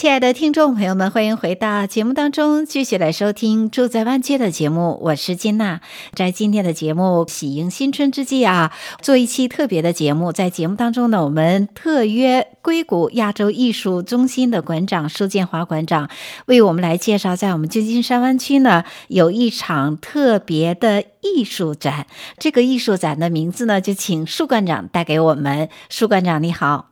亲爱的听众朋友们，欢迎回到节目当中，继续来收听《住在湾区》的节目。我是金娜，在今天的节目喜迎新春之际啊，做一期特别的节目。在节目当中呢，我们特约硅谷亚洲艺术中心的馆长苏建华馆长，为我们来介绍，在我们旧金山湾区呢，有一场特别的艺术展。这个艺术展的名字呢，就请舒馆长带给我们。舒馆长你好，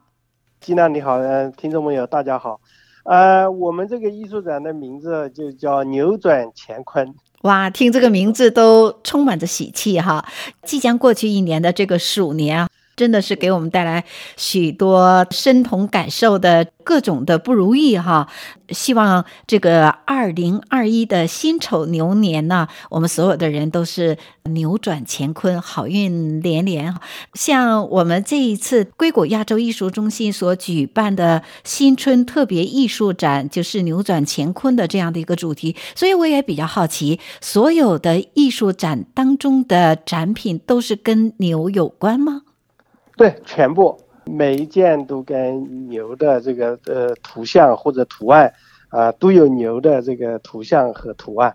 金娜你好，嗯，听众朋友大家好。呃，我们这个艺术展的名字就叫“扭转乾坤”。哇，听这个名字都充满着喜气哈！即将过去一年的这个鼠年啊。真的是给我们带来许多身同感受的各种的不如意哈！希望这个二零二一的辛丑牛年呢，我们所有的人都是扭转乾坤，好运连连。像我们这一次硅谷亚洲艺术中心所举办的新春特别艺术展，就是扭转乾坤的这样的一个主题，所以我也比较好奇，所有的艺术展当中的展品都是跟牛有关吗？对，全部每一件都跟牛的这个呃图像或者图案啊、呃，都有牛的这个图像和图案，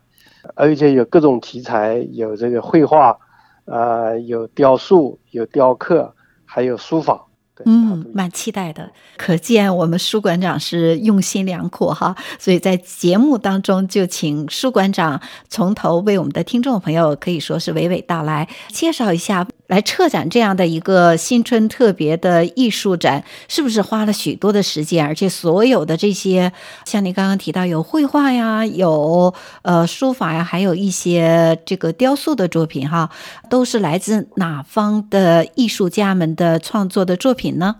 而且有各种题材，有这个绘画，啊、呃，有雕塑，有雕刻，还有书法。嗯，蛮期待的，可见我们舒馆长是用心良苦哈，所以在节目当中就请舒馆长从头为我们的听众朋友可以说是娓娓道来，介绍一下来策展这样的一个新春特别的艺术展，是不是花了许多的时间？而且所有的这些，像你刚刚提到有绘画呀，有呃书法呀，还有一些这个雕塑的作品哈，都是来自哪方的艺术家们的创作的作品？呢？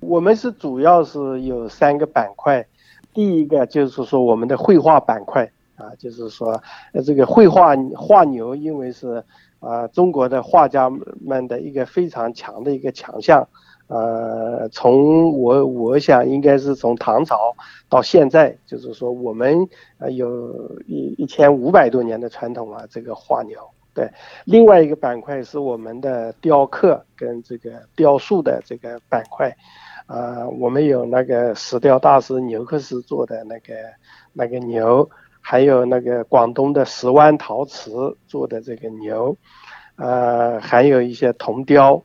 我们是主要是有三个板块，第一个就是说我们的绘画板块啊，就是说呃这个绘画画牛，因为是啊中国的画家们的一个非常强的一个强项，呃，从我我想应该是从唐朝到现在，就是说我们呃有一一千五百多年的传统啊，这个画牛。对，另外一个板块是我们的雕刻跟这个雕塑的这个板块，啊、呃，我们有那个石雕大师牛克斯做的那个那个牛，还有那个广东的石湾陶瓷做的这个牛，呃，还有一些铜雕。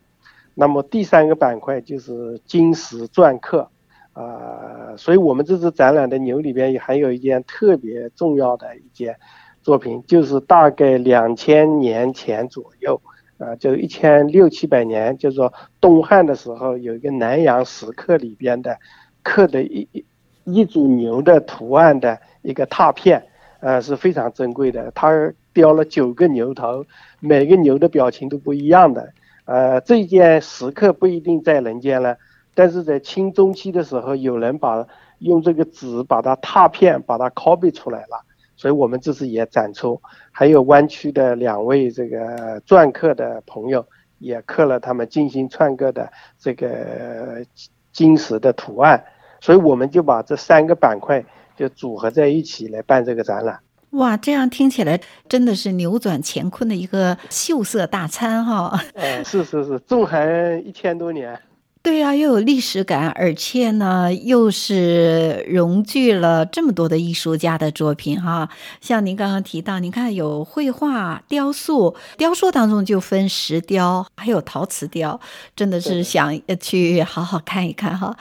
那么第三个板块就是金石篆刻，啊、呃，所以我们这次展览的牛里边还有一件特别重要的一件。作品就是大概两千年前左右，啊，就一千六七百年，就是说东汉的时候，有一个南阳石刻里边的刻的一一一组牛的图案的一个拓片，呃，是非常珍贵的。它雕了九个牛头，每个牛的表情都不一样的。呃，这件石刻不一定在人间了，但是在清中期的时候，有人把用这个纸把它拓片，把它 copy 出来了。所以我们这次也展出，还有湾区的两位这个篆刻的朋友也刻了他们精心篆刻的这个金石的图案，所以我们就把这三个板块就组合在一起来办这个展览。哇，这样听起来真的是扭转乾坤的一个秀色大餐哈！嗯，是是是，纵横一千多年。对呀、啊，又有历史感，而且呢，又是融聚了这么多的艺术家的作品哈。像您刚刚提到，您看有绘画、雕塑，雕塑当中就分石雕，还有陶瓷雕，真的是想去好好看一看哈。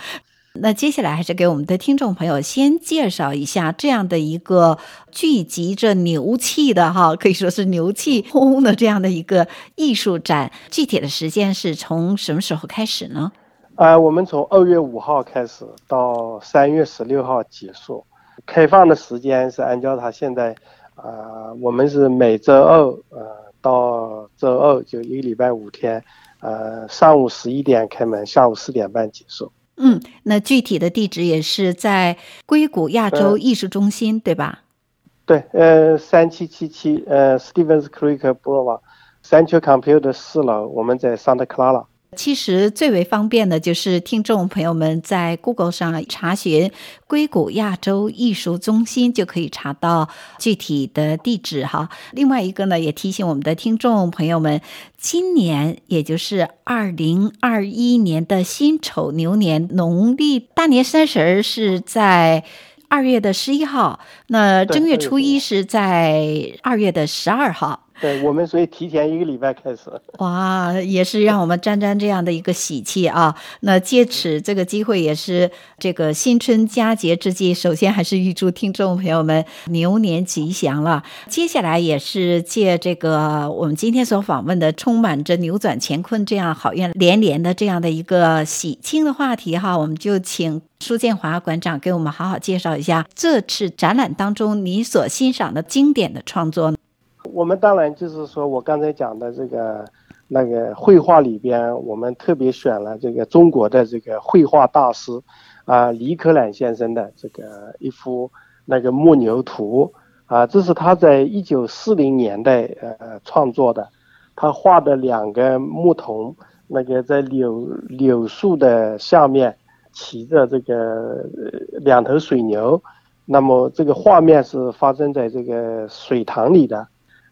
那接下来还是给我们的听众朋友先介绍一下这样的一个聚集着牛气的哈，可以说是牛气哄哄的这样的一个艺术展，具体的时间是从什么时候开始呢？呃，我们从二月五号开始到三月十六号结束，开放的时间是按照它现在，呃，我们是每周二，呃，到周二就一个礼拜五天，呃，上午十一点开门，下午四点半结束。嗯，那具体的地址也是在硅谷亚洲艺术中心，呃、对吧？对，呃，三七七七，呃，Stevens Creek Boulevard，三球 Computer 四楼，我们在 Santa Clara。其实最为方便的就是听众朋友们在 Google 上查询“硅谷亚洲艺术中心”，就可以查到具体的地址哈。另外一个呢，也提醒我们的听众朋友们，今年也就是二零二一年的辛丑牛年，农历大年三十是在二月的十一号，那正月初一是在二月的十二号。对我们，所以提前一个礼拜开始。哇，也是让我们沾沾这样的一个喜气啊！那借此这个机会，也是这个新春佳节之际，首先还是预祝听众朋友们牛年吉祥了。接下来也是借这个我们今天所访问的，充满着扭转乾坤这样好运连连的这样的一个喜庆的话题哈，我们就请苏建华馆长给我们好好介绍一下这次展览当中你所欣赏的经典的创作。我们当然就是说，我刚才讲的这个那个绘画里边，我们特别选了这个中国的这个绘画大师啊，李可染先生的这个一幅那个牧牛图啊，这是他在一九四零年代呃创作的，他画的两个牧童，那个在柳柳树的下面骑着这个两头水牛，那么这个画面是发生在这个水塘里的。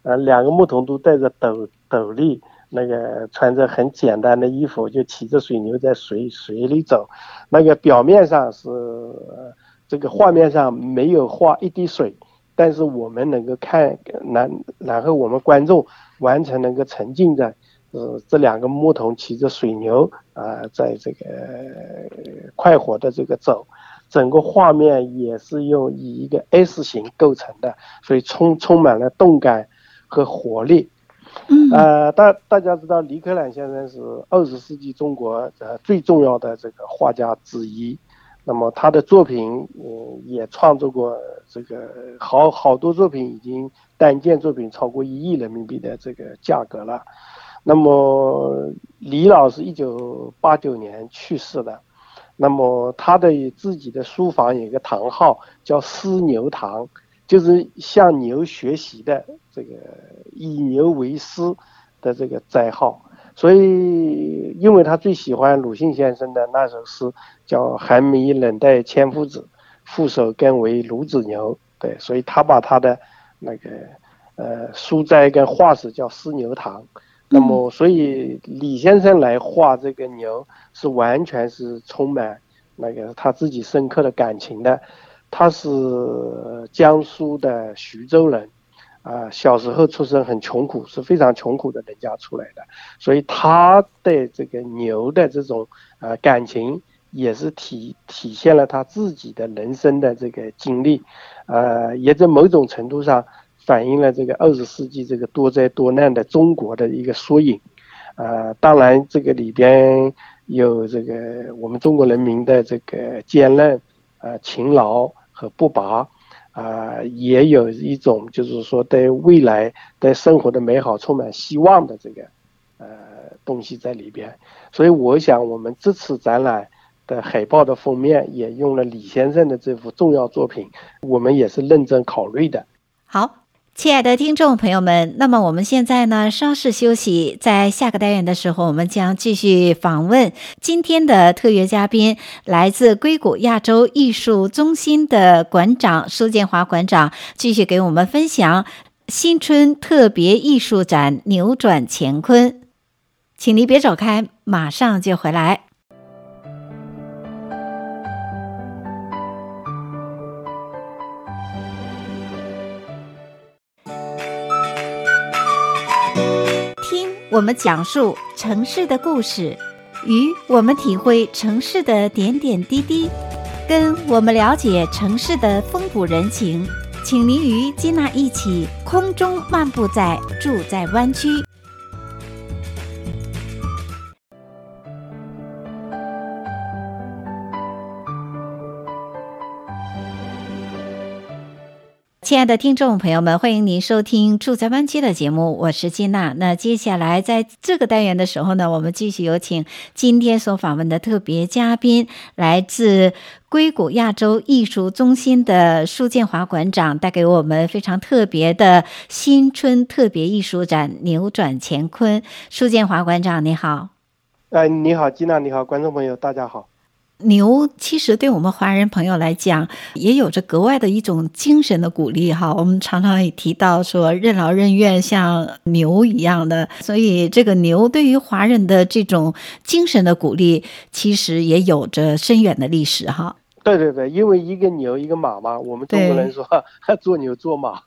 呃，两个牧童都戴着斗斗笠，那个穿着很简单的衣服，就骑着水牛在水水里走。那个表面上是这个画面上没有画一滴水，但是我们能够看，然然后我们观众完全能够沉浸在，呃，这两个牧童骑着水牛啊，在这个快活的这个走，整个画面也是用以一个 S 型构成的，所以充充满了动感。和活力，呃，大大家知道李可染先生是二十世纪中国呃最重要的这个画家之一，那么他的作品，嗯，也创作过这个好好多作品，已经单件作品超过一亿人民币的这个价格了。那么李老师一九八九年去世的，那么他的自己的书房有一个堂号叫思牛堂。就是向牛学习的这个以牛为师的这个斋号，所以因为他最喜欢鲁迅先生的那首诗，叫“寒梅冷待千夫指，负手更为孺子牛”，对，所以他把他的那个呃书斋跟画室叫师牛堂。那么，所以李先生来画这个牛是完全是充满那个他自己深刻的感情的。他是江苏的徐州人，啊，小时候出生很穷苦，是非常穷苦的人家出来的，所以他对这个牛的这种啊感情，也是体体现了他自己的人生的这个经历，呃，也在某种程度上反映了这个二十世纪这个多灾多难的中国的一个缩影，呃，当然这个里边有这个我们中国人民的这个坚韧。呃，勤劳和不拔，啊、也有一种就是说对未来、对生活的美好充满希望的这个呃东西在里边。所以，我想我们这次展览的海报的封面也用了李先生的这幅重要作品，我们也是认真考虑的。好。亲爱的听众朋友们，那么我们现在呢，稍事休息，在下个单元的时候，我们将继续访问今天的特约嘉宾，来自硅谷亚洲艺术中心的馆长苏建华馆长，继续给我们分享新春特别艺术展《扭转乾坤》，请您别走开，马上就回来。我们讲述城市的故事，与我们体会城市的点点滴滴，跟我们了解城市的风土人情。请您与金娜一起空中漫步在住在湾区。亲爱的听众朋友们，欢迎您收听《住在湾区》的节目，我是金娜。那接下来在这个单元的时候呢，我们继续有请今天所访问的特别嘉宾，来自硅谷亚洲艺术中心的苏建华馆长，带给我们非常特别的新春特别艺术展《扭转乾坤》。苏建华馆长，你好。哎，你好，金娜，你好，观众朋友，大家好。牛其实对我们华人朋友来讲，也有着格外的一种精神的鼓励哈。我们常常也提到说，任劳任怨像牛一样的，所以这个牛对于华人的这种精神的鼓励，其实也有着深远的历史哈。对对对，因为一个牛一个马嘛，我们中国人说 做牛做马，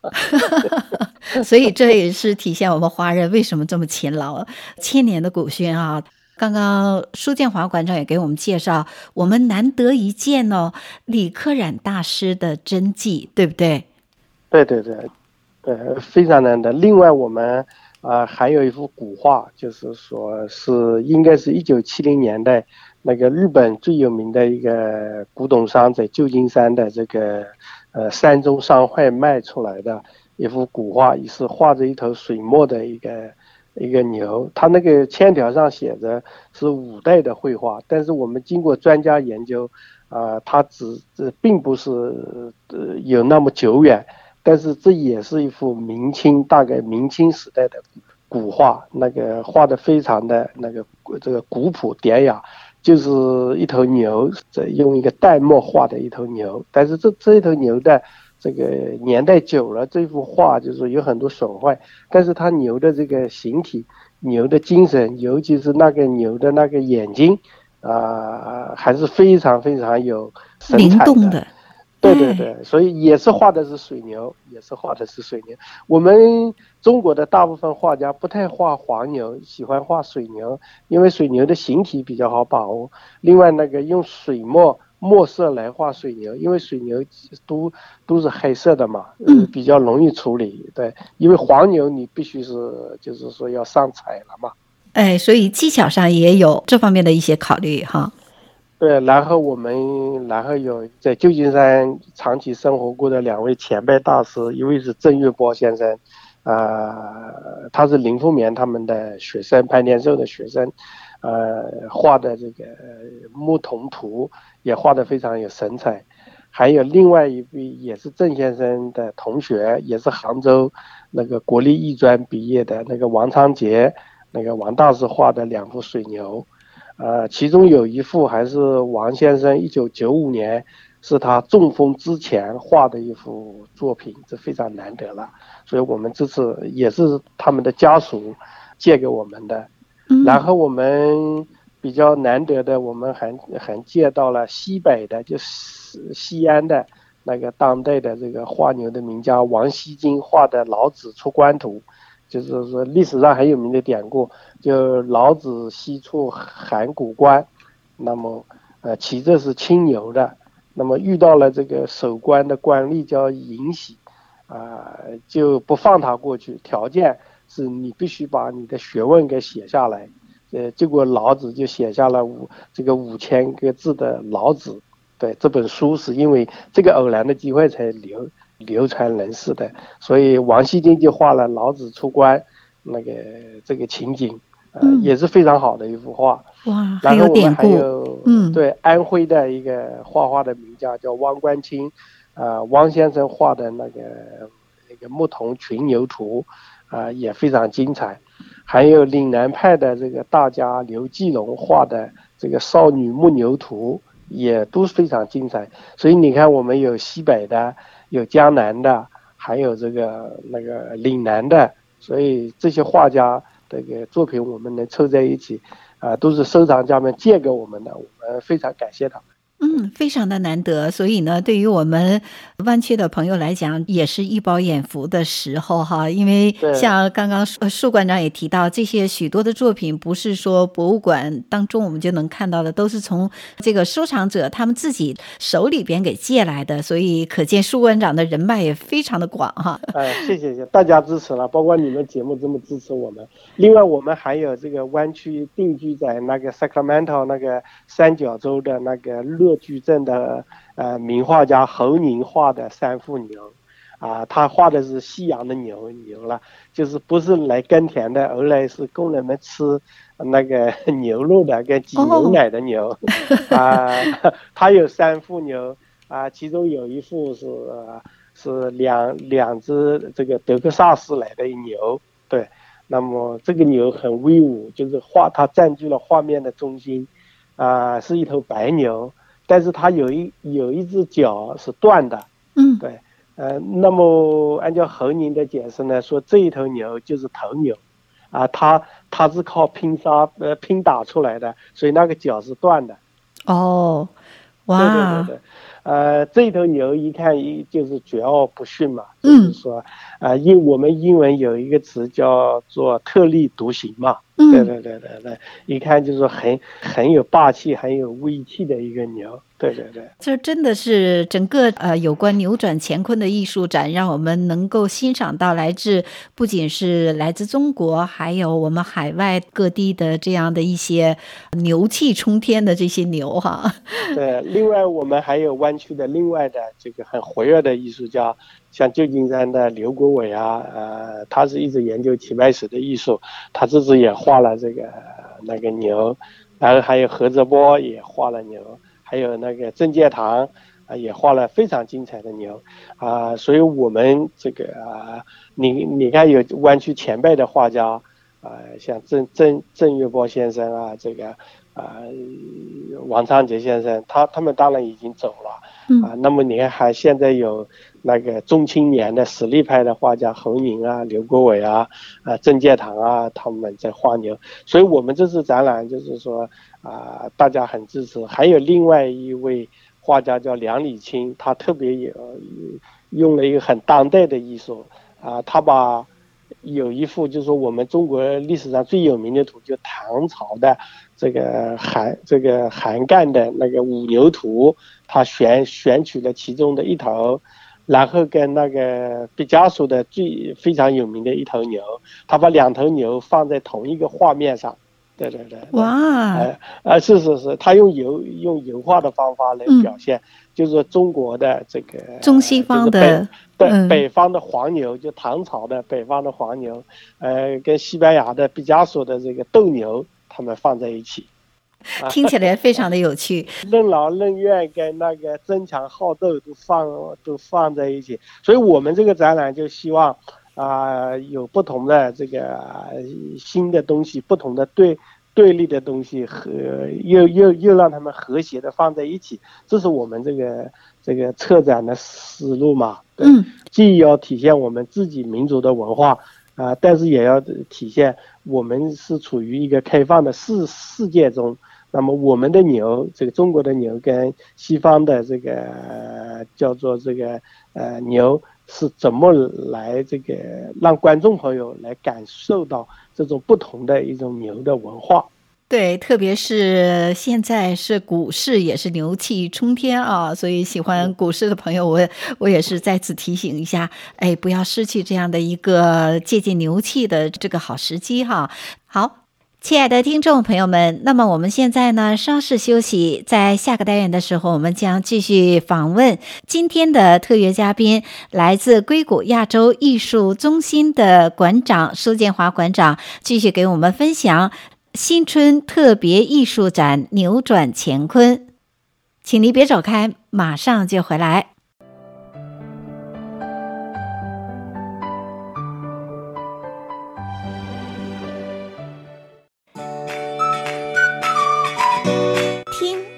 所以这也是体现我们华人为什么这么勤劳，千年的古训啊。刚刚苏建华馆长也给我们介绍，我们难得一见哦，李可染大师的真迹，对不对？对对对，呃，非常难得。另外，我们啊、呃、还有一幅古画，就是说是应该是一九七零年代那个日本最有名的一个古董商在旧金山的这个呃山中商会卖出来的一幅古画，也是画着一头水墨的一个。一个牛，它那个签条上写着是五代的绘画，但是我们经过专家研究，啊、呃，它只这并不是呃有那么久远，但是这也是一幅明清大概明清时代的古画，那个画的非常的那个这个古朴典雅，就是一头牛，这用一个淡墨画的一头牛，但是这这一头牛的。这个年代久了，这幅画就是有很多损坏，但是它牛的这个形体、牛的精神，尤其是那个牛的那个眼睛，啊、呃，还是非常非常有神采的。灵动的。对对对，所以也是画的是水牛，也是画的是水牛。我们中国的大部分画家不太画黄牛，喜欢画水牛，因为水牛的形体比较好把握。另外，那个用水墨。墨色来画水牛，因为水牛都都是黑色的嘛，嗯，比较容易处理。对，因为黄牛你必须是就是说要上彩了嘛。哎，所以技巧上也有这方面的一些考虑哈。对，然后我们然后有在旧金山长期生活过的两位前辈大师，一位是郑月波先生，啊、呃，他是林富眠他们的学生，潘天寿的学生。呃，画的这个牧童图也画得非常有神采，还有另外一位也是郑先生的同学，也是杭州那个国立艺专毕业的那个王昌杰，那个王大师画的两幅水牛，呃，其中有一幅还是王先生一九九五年是他中风之前画的一幅作品，这非常难得了，所以我们这次也是他们的家属借给我们的。然后我们比较难得的，我们还还见到了西北的，就是西安的那个当代的这个画牛的名家王西京画的《老子出关图》，就是说历史上很有名的典故，就老子西出函谷关，那么呃骑着是青牛的，那么遇到了这个守关的官吏叫尹喜，啊、呃、就不放他过去，条件。是你必须把你的学问给写下来，呃，结果老子就写下了五这个五千个字的《老子》，对，这本书是因为这个偶然的机会才流流传人世的，所以王羲之就画了老子出关那个这个情景，呃，嗯、也是非常好的一幅画。哇，然后我们还有嗯，对，安徽的一个画画的名家叫汪观清，啊、呃，汪先生画的那个那个牧童群牛图。啊、呃，也非常精彩，还有岭南派的这个大家刘继龙画的这个少女牧牛图，也都非常精彩。所以你看，我们有西北的，有江南的，还有这个那个岭南的，所以这些画家这个作品我们能凑在一起，啊、都是收藏家们借给我们的，我们非常感谢他们。嗯，非常的难得，所以呢，对于我们湾区的朋友来讲，也是一饱眼福的时候哈。因为像刚刚苏馆长也提到，这些许多的作品不是说博物馆当中我们就能看到的，都是从这个收藏者他们自己手里边给借来的，所以可见苏馆长的人脉也非常的广哈。哎，谢谢谢谢大家支持了，包括你们节目这么支持我们。另外，我们还有这个湾区定居在那个 Sacramento 那个三角洲的那个乐。乐居镇的呃名画家侯宁画的三腹牛，啊，他画的是西洋的牛牛了，就是不是来耕田的，而来是工人们吃那个 牛肉的跟挤牛奶的牛。Oh. 啊，他有三副牛。啊，其中有一副是是两两只这个德克萨斯来的牛，对，那么这个牛很威武，就是画它占据了画面的中心，啊，是一头白牛，但是它有一有一只脚是断的，嗯，对。呃，那么按照侯宁的解释呢，说这一头牛就是头牛，啊，它它是靠拼杀呃拼打出来的，所以那个脚是断的。哦，哇，对对对对，呃，这一头牛一看一就是桀骜不驯嘛，就是说，啊，英我们英文有一个词叫做特立独行嘛，对对对对对，一看就是很很有霸气、很有威气的一个牛。对对对，这真的是整个呃有关扭转乾坤的艺术展，让我们能够欣赏到来自不仅是来自中国，还有我们海外各地的这样的一些牛气冲天的这些牛哈。对，另外我们还有湾区的另外的这个很活跃的艺术家，像旧金山的刘国伟啊，呃，他是一直研究齐白石的艺术，他自己也画了这个那个牛，然后还有何泽波也画了牛。还有那个郑介堂啊，也画了非常精彩的牛啊，所以我们这个啊，你你看有湾区前辈的画家啊，像郑郑郑月波先生啊，这个啊王昌杰先生，他他们当然已经走了啊。那么你看还现在有那个中青年的实力派的画家侯宁啊、刘国伟啊、啊郑介堂啊，他们在画牛，所以我们这次展览就是说。啊，大家很支持。还有另外一位画家叫梁礼清，他特别有用了一个很当代的艺术啊，他把有一幅就是说我们中国历史上最有名的图，就唐朝的这个韩这个韩干的那个五牛图，他选选取了其中的一头，然后跟那个毕加索的最非常有名的一头牛，他把两头牛放在同一个画面上。对对对，哇，呃，呃，是是是，他用油用油画的方法来表现，嗯、就是说中国的这个中西方的北、嗯、北方的黄牛，就唐朝的北方的黄牛，呃，跟西班牙的毕加索的这个斗牛，他们放在一起，听起来非常的有趣。任劳任怨跟那个争强好斗都放都放在一起，所以我们这个展览就希望。啊，有不同的这个新的东西，不同的对对立的东西和又又又让他们和谐的放在一起，这是我们这个这个策展的思路嘛。对，既要体现我们自己民族的文化啊，但是也要体现我们是处于一个开放的世世界中。那么我们的牛，这个中国的牛跟西方的这个叫做这个呃牛。是怎么来这个让观众朋友来感受到这种不同的一种牛的文化？对，特别是现在是股市也是牛气冲天啊，所以喜欢股市的朋友，我我也是再次提醒一下，哎，不要失去这样的一个借鉴牛气的这个好时机哈。好。亲爱的听众朋友们，那么我们现在呢，稍事休息，在下个单元的时候，我们将继续访问今天的特约嘉宾，来自硅谷亚洲艺术中心的馆长苏建华馆长，继续给我们分享新春特别艺术展《扭转乾坤》，请您别走开，马上就回来。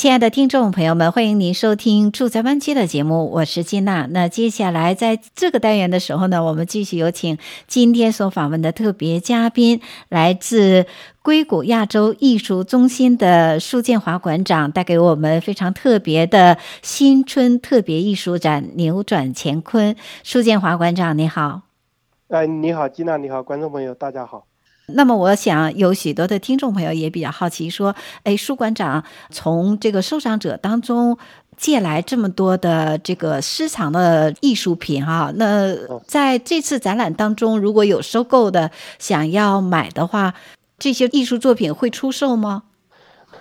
亲爱的听众朋友们，欢迎您收听《住在湾区》的节目，我是金娜。那接下来在这个单元的时候呢，我们继续有请今天所访问的特别嘉宾，来自硅谷亚洲艺术中心的苏建华馆长，带给我们非常特别的新春特别艺术展《扭转乾坤》。苏建华馆长，你好。哎，你好，金娜，你好，观众朋友，大家好。那么，我想有许多的听众朋友也比较好奇，说：“哎，舒馆长从这个收藏者当中借来这么多的这个私藏的艺术品，哈，那在这次展览当中，如果有收购的想要买的话，这些艺术作品会出售吗？”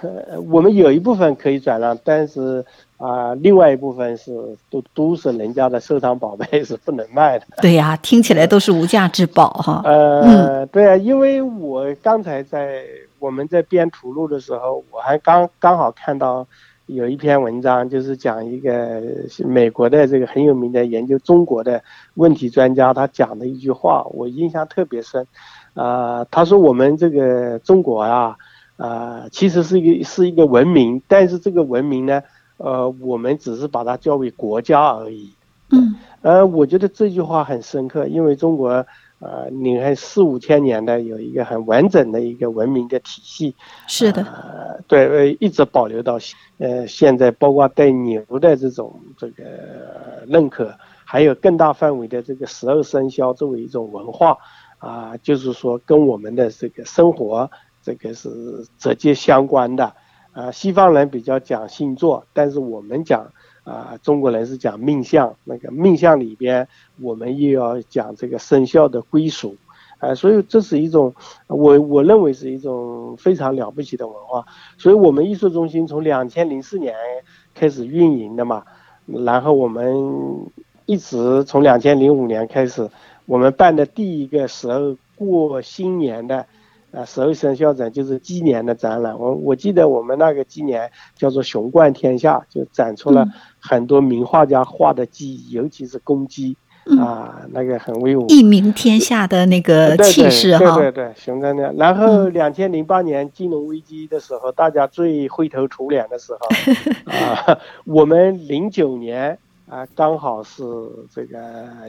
呃，我们有一部分可以转让，但是。啊，另外一部分是都都是人家的收藏宝贝，是不能卖的。对呀，听起来都是无价之宝哈。呃，嗯、对啊，因为我刚才在我们在编图录的时候，我还刚刚好看到有一篇文章，就是讲一个美国的这个很有名的研究中国的问题专家，他讲的一句话，我印象特别深。啊、呃，他说我们这个中国啊，啊、呃，其实是一个是一个文明，但是这个文明呢。呃，我们只是把它叫为国家而已。嗯，呃，我觉得这句话很深刻，因为中国，呃，你看四五千年的有一个很完整的一个文明的体系。是的。呃，对，呃，一直保留到呃现在，包括对牛的这种这个认可，还有更大范围的这个十二生肖作为一种文化，啊、呃，就是说跟我们的这个生活这个是直接相关的。啊，西方人比较讲星座，但是我们讲啊，中国人是讲命相。那个命相里边，我们又要讲这个生肖的归属，啊，所以这是一种，我我认为是一种非常了不起的文化。所以我们艺术中心从两千零四年开始运营的嘛，然后我们一直从两千零五年开始，我们办的第一个十二过新年的。啊，十二生肖展就是鸡年的展览。我我记得我们那个鸡年叫做“雄冠天下”，就展出了很多名画家画的鸡，尤其是公鸡、嗯、啊，那个很威武，一鸣天下的那个气势哈。对对对，雄冠天。然后两千零八年金融危机的时候，大家最灰头土脸的时候 啊，我们零九年啊，刚好是这个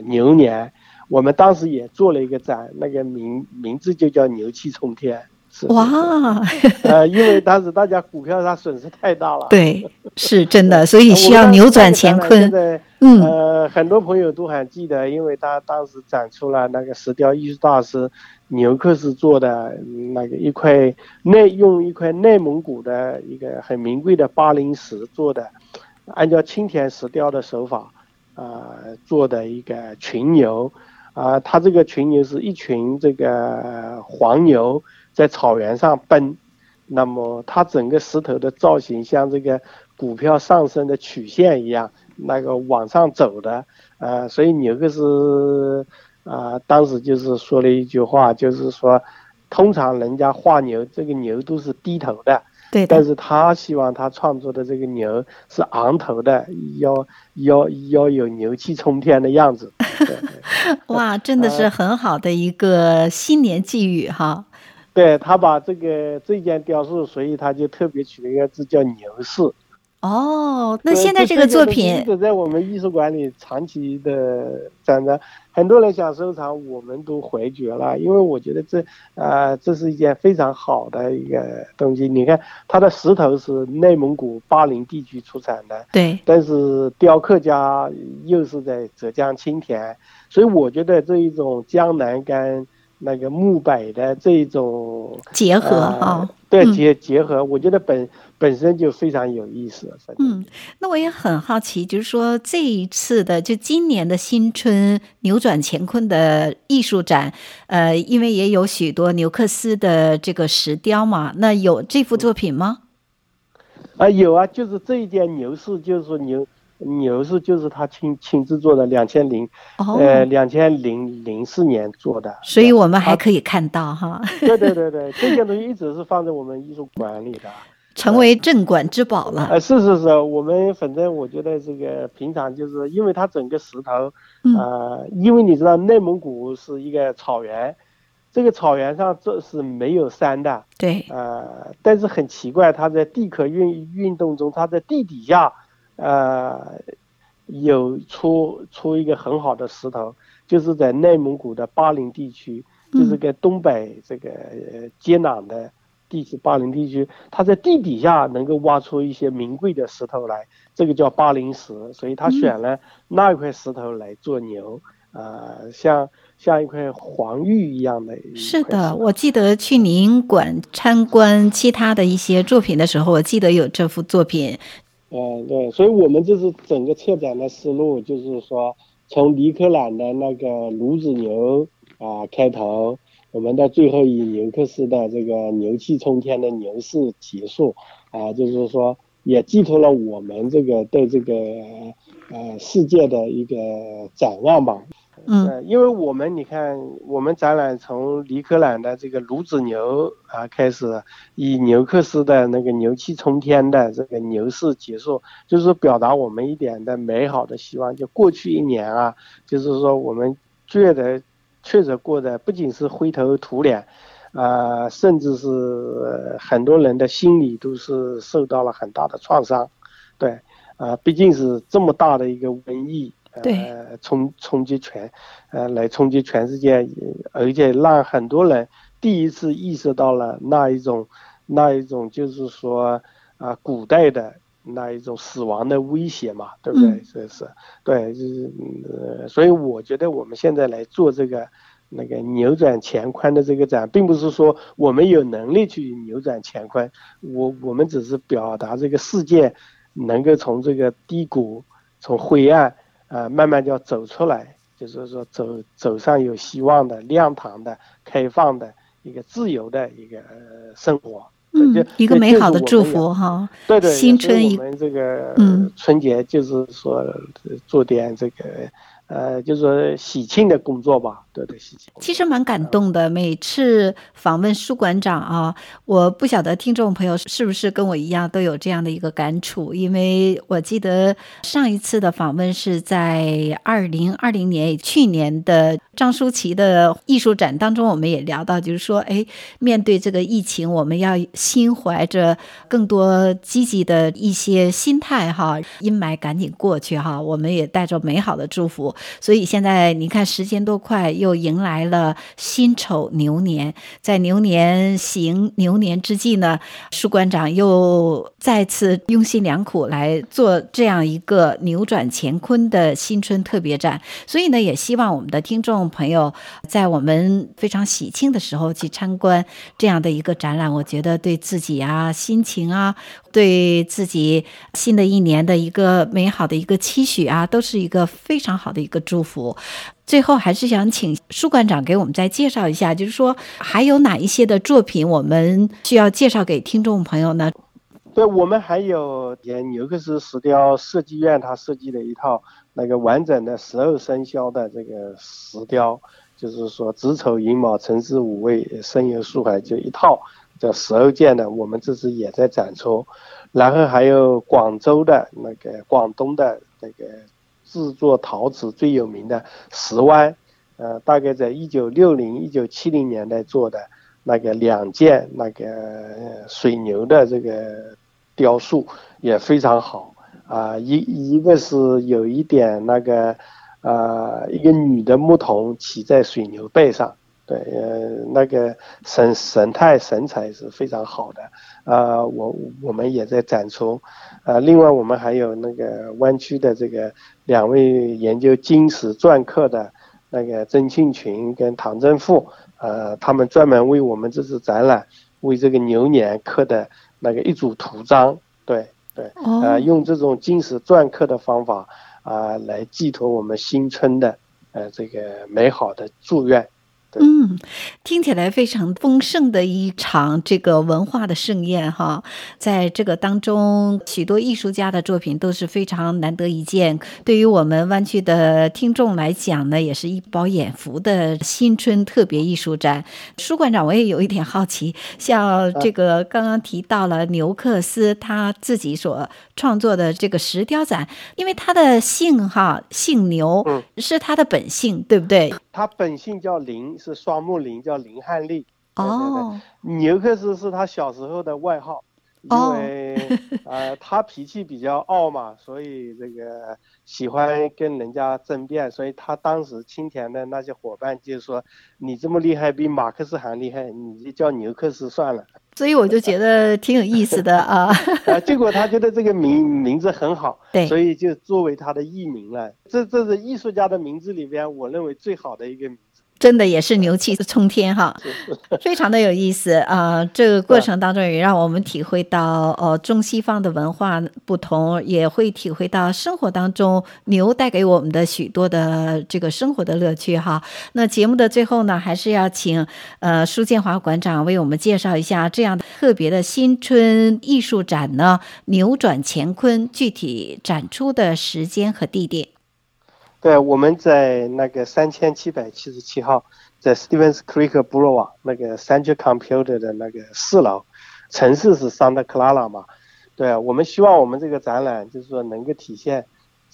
牛年。我们当时也做了一个展，那个名名字就叫“牛气冲天”是。哇，呃，因为当时大家股票上损失太大了。对，是真的，所以需要扭转乾坤。嗯，呃，很多朋友都还记得，因为他当时展出了那个石雕艺术大师牛克斯做的那个一块内用一块内蒙古的一个很名贵的巴林石做的，按照青田石雕的手法啊、呃、做的一个群牛。啊，它这个群牛是一群这个黄牛在草原上奔，那么它整个石头的造型像这个股票上升的曲线一样，那个往上走的，呃，所以牛克斯啊，当时就是说了一句话，就是说，通常人家画牛，这个牛都是低头的。对，但是他希望他创作的这个牛是昂头的，要要要有牛气冲天的样子。哇，真的是很好的一个新年寄语哈。对，他把这个这件雕塑，所以他就特别取了一个字叫牛市。哦，那现在这个作品一直在我们艺术馆里长期的展着，很多人想收藏，我们都回绝了，因为我觉得这啊、呃，这是一件非常好的一个东西。你看，它的石头是内蒙古巴林地区出产的，对，但是雕刻家又是在浙江青田，所以我觉得这一种江南跟那个木北的这一种结合啊。呃对结结合，我觉得本本身就非常有意思。嗯，那我也很好奇，就是说这一次的就今年的新春扭转乾坤的艺术展，呃，因为也有许多牛克斯的这个石雕嘛，那有这幅作品吗？啊，有啊，就是这一件牛市，就是说牛牛是就是他亲亲自做的，两千零呃两千零零四年做的，所以我们还可以看到哈。对对对对，这件东西一直是放在我们艺术馆里的，成为镇馆之宝了。呃，是是是，我们反正我觉得这个平常就是因为它整个石头，啊、呃，因为你知道内蒙古是一个草原，这个草原上这是没有山的，对，呃，但是很奇怪，它在地壳运运动中，它在地底下。呃，有出出一个很好的石头，就是在内蒙古的巴林地区，就是跟东北这个接壤的地区，巴林地区，它在地底下能够挖出一些名贵的石头来，这个叫巴林石，所以他选了那一块石头来做牛。呃，像像一块黄玉一样的。是的，我记得去您馆参观其他的一些作品的时候，我记得有这幅作品。嗯，对，所以我们这是整个策展的思路，就是说从尼克兰的那个炉子牛啊开头，我们到最后以牛克斯的这个牛气冲天的牛市结束啊，就是说也寄托了我们这个对这个呃世界的一个展望吧。嗯，因为我们你看，我们展览从黎克兰的这个孺子牛啊开始，以牛克斯的那个牛气冲天的这个牛市结束，就是表达我们一点的美好的希望。就过去一年啊，就是说我们觉得确实过得不仅是灰头土脸，啊，甚至是很多人的心理都是受到了很大的创伤。对，啊，毕竟是这么大的一个瘟疫。呃，冲冲击全，呃，来冲击全世界，而且让很多人第一次意识到了那一种，那一种就是说，啊、呃，古代的那一种死亡的威胁嘛，对不对？嗯、所以是，对，就是，呃，所以我觉得我们现在来做这个那个扭转乾坤的这个展，并不是说我们有能力去扭转乾坤，我我们只是表达这个世界能够从这个低谷，从灰暗。呃，慢慢就要走出来，就是说走走上有希望的、亮堂的、开放的一个自由的一个呃生活。嗯，一个美好的祝福哈。对对，新春一我们这个春节就是说做点这个。呃，就是说喜庆的工作吧，对对，喜庆。其实蛮感动的。每次访问苏馆长啊，我不晓得听众朋友是不是跟我一样都有这样的一个感触，因为我记得上一次的访问是在二零二零年，去年的张舒淇的艺术展当中，我们也聊到，就是说，哎，面对这个疫情，我们要心怀着更多积极的一些心态哈，阴霾赶紧过去哈，我们也带着美好的祝福。所以现在你看，时间多快，又迎来了辛丑牛年。在牛年行牛年之际呢，舒馆长又再次用心良苦来做这样一个扭转乾坤的新春特别展。所以呢，也希望我们的听众朋友在我们非常喜庆的时候去参观这样的一个展览。我觉得对自己啊，心情啊，对自己新的一年的一个美好的一个期许啊，都是一个非常好的一个祝福。最后还是想请舒馆长给我们再介绍一下，就是说还有哪一些的作品我们需要介绍给听众朋友呢？对，我们还有纽克斯石雕设计院他设计的一套那个完整的十二生肖的这个石雕，就是说子丑寅卯辰巳午未申酉戌亥就一套这十二件的，我们这次也在展出。然后还有广州的那个广东的那个。制作陶瓷最有名的石湾，呃，大概在一九六零、一九七零年代做的那个两件那个水牛的这个雕塑也非常好啊。一一个是有一点那个啊，一个女的牧童骑在水牛背上，对，呃，那个神神态神采是非常好的啊。我我们也在展出啊。另外，我们还有那个湾区的这个。两位研究金石篆刻的那个曾庆群跟唐正富，呃，他们专门为我们这次展览，为这个牛年刻的那个一组图章，对对，呃，用这种金石篆刻的方法啊，呃，来寄托我们新春的呃这个美好的祝愿。嗯，听起来非常丰盛的一场这个文化的盛宴哈，在这个当中，许多艺术家的作品都是非常难得一见。对于我们湾区的听众来讲呢，也是一饱眼福的新春特别艺术展。舒馆长，我也有一点好奇，像这个刚刚提到了牛克斯他自己所创作的这个石雕展，因为他的姓哈姓牛，是他的本姓，对不对？他本姓叫林。是双木林，叫林汉利。哦，纽克斯是他小时候的外号，因为、oh. 呃他脾气比较傲嘛，所以这个喜欢跟人家争辩，所以他当时青田的那些伙伴就说：“你这么厉害，比马克思还厉害，你就叫牛克斯算了。”所以我就觉得挺有意思的啊。啊，结果他觉得这个名名字很好，对，所以就作为他的艺名了。这这是艺术家的名字里边，我认为最好的一个名字。真的也是牛气冲天哈，非常的有意思啊、呃！这个过程当中也让我们体会到哦，中西方的文化不同，也会体会到生活当中牛带给我们的许多的这个生活的乐趣哈。那节目的最后呢，还是要请呃苏建华馆长为我们介绍一下这样的特别的新春艺术展呢，扭转乾坤，具体展出的时间和地点。对，我们在那个三千七百七十七号，在 Stevens Creek Blvd 那个 Central Computer 的那个四楼，城市是 Santa Clara 嘛。对，我们希望我们这个展览就是说能够体现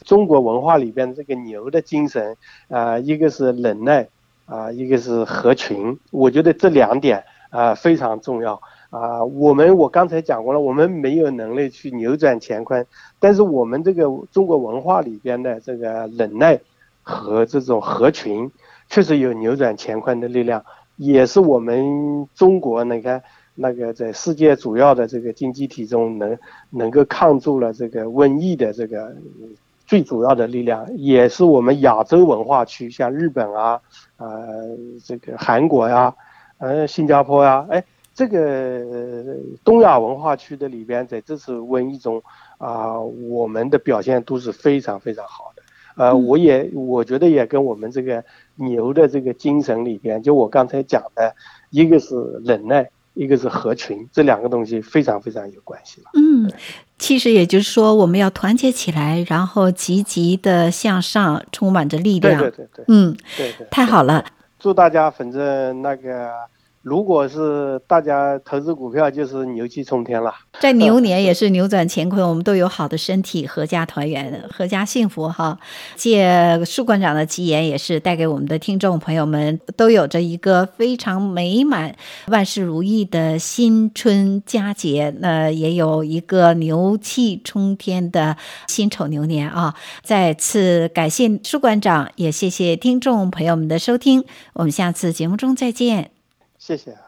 中国文化里边这个牛的精神啊、一个是忍耐啊、一个是合群。我觉得这两点啊、非常重要。啊，我们我刚才讲过了，我们没有能力去扭转乾坤，但是我们这个中国文化里边的这个忍耐和这种合群，确实有扭转乾坤的力量，也是我们中国你看那个在世界主要的这个经济体中能能够抗住了这个瘟疫的这个最主要的力量，也是我们亚洲文化区，像日本啊，呃，这个韩国呀，呃，新加坡呀，哎。这个东亚文化区的里边，在这次瘟疫中啊、呃，我们的表现都是非常非常好的。呃，我也我觉得也跟我们这个牛的这个精神里边，就我刚才讲的，一个是忍耐，一个是合群，这两个东西非常非常有关系了。嗯，其实也就是说，我们要团结起来，然后积极的向上，充满着力量。对对对对。嗯，对对。太好了，祝大家反正那个。如果是大家投资股票，就是牛气冲天了。在牛年也是扭转乾坤，我们都有好的身体，阖家团圆，阖家幸福哈。借苏馆长的吉言，也是带给我们的听众朋友们，都有着一个非常美满、万事如意的新春佳节。那也有一个牛气冲天的辛丑牛年啊！再次感谢苏馆长，也谢谢听众朋友们的收听。我们下次节目中再见。谢谢。